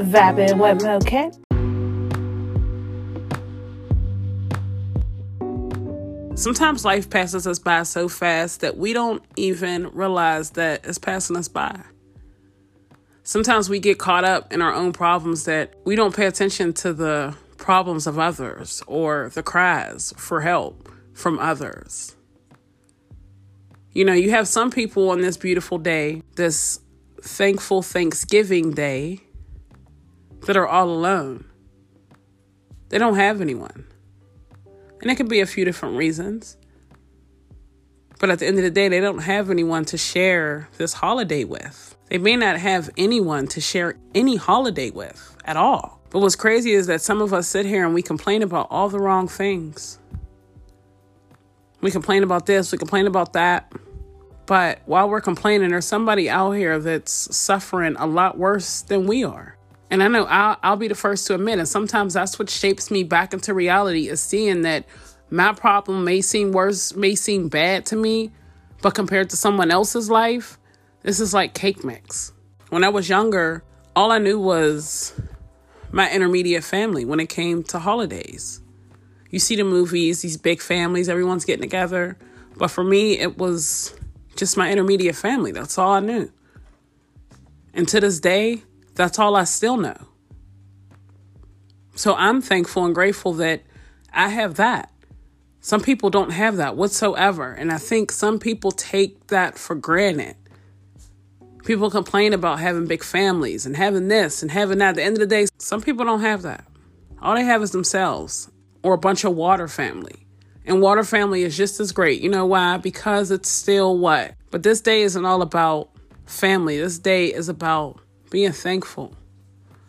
Vibing with Moket. Sometimes life passes us by so fast that we don't even realize that it's passing us by. Sometimes we get caught up in our own problems that we don't pay attention to the problems of others or the cries for help from others. You know, you have some people on this beautiful day, this thankful Thanksgiving day, that are all alone. They don't have anyone. And it could be a few different reasons. But at the end of the day, they don't have anyone to share this holiday with. They may not have anyone to share any holiday with at all. But what's crazy is that some of us sit here and we complain about all the wrong things. We complain about this, we complain about that. But while we're complaining, there's somebody out here that's suffering a lot worse than we are. And I know I'll, I'll be the first to admit, and sometimes that's what shapes me back into reality is seeing that my problem may seem worse, may seem bad to me, but compared to someone else's life, this is like cake mix. When I was younger, all I knew was my intermediate family when it came to holidays. You see the movies, these big families, everyone's getting together. But for me, it was just my intermediate family. That's all I knew. And to this day, that's all I still know. So I'm thankful and grateful that I have that. Some people don't have that whatsoever. And I think some people take that for granted. People complain about having big families and having this and having that. At the end of the day, some people don't have that. All they have is themselves or a bunch of water family. And water family is just as great. You know why? Because it's still what? But this day isn't all about family. This day is about being thankful.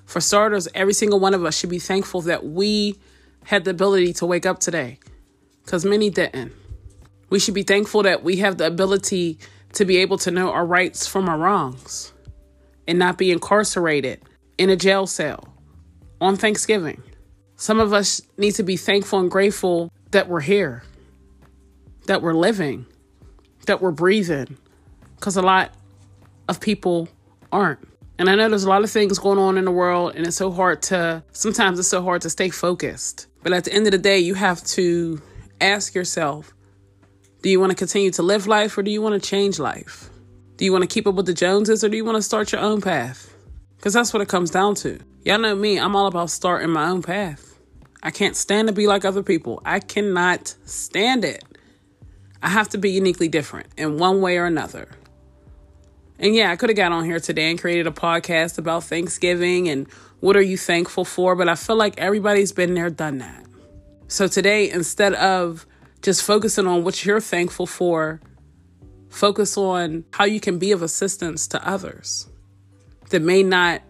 For starters, every single one of us should be thankful that we had the ability to wake up today because many didn't. We should be thankful that we have the ability to be able to know our rights from our wrongs and not be incarcerated in a jail cell on Thanksgiving. Some of us need to be thankful and grateful that we're here, that we're living, that we're breathing, because a lot of people aren't. And I know there's a lot of things going on in the world, and it's so hard to, sometimes it's so hard to stay focused. But at the end of the day, you have to ask yourself do you want to continue to live life or do you want to change life? Do you want to keep up with the Joneses or do you want to start your own path? Because that's what it comes down to. Y'all know me, I'm all about starting my own path. I can't stand to be like other people. I cannot stand it. I have to be uniquely different in one way or another. And yeah, I could have got on here today and created a podcast about Thanksgiving and what are you thankful for, but I feel like everybody's been there, done that. So today, instead of just focusing on what you're thankful for, focus on how you can be of assistance to others that may not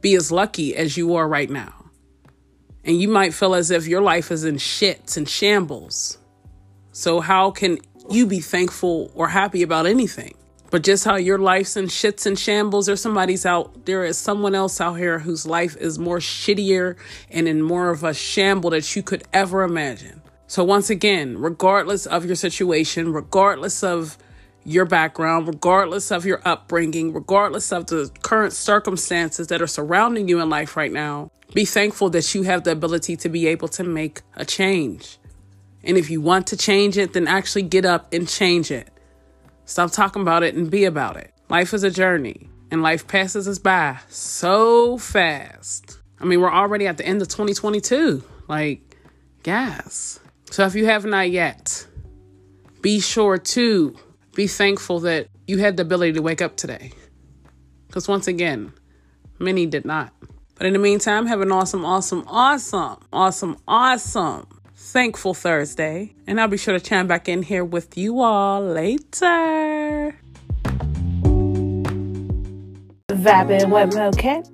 be as lucky as you are right now. And you might feel as if your life is in shits and shambles. So, how can you be thankful or happy about anything? But just how your life's in shits and shambles, there's somebody's out there is someone else out here whose life is more shittier and in more of a shamble that you could ever imagine. So once again, regardless of your situation, regardless of your background, regardless of your upbringing, regardless of the current circumstances that are surrounding you in life right now, be thankful that you have the ability to be able to make a change. And if you want to change it, then actually get up and change it. Stop talking about it and be about it. Life is a journey, and life passes us by so fast. I mean, we're already at the end of 2022. Like, gas. So if you have not yet, be sure to be thankful that you had the ability to wake up today. Because once again, many did not. But in the meantime, have an awesome, awesome, awesome, awesome, awesome Thankful Thursday. And I'll be sure to chime back in here with you all later. Vibing with Moket.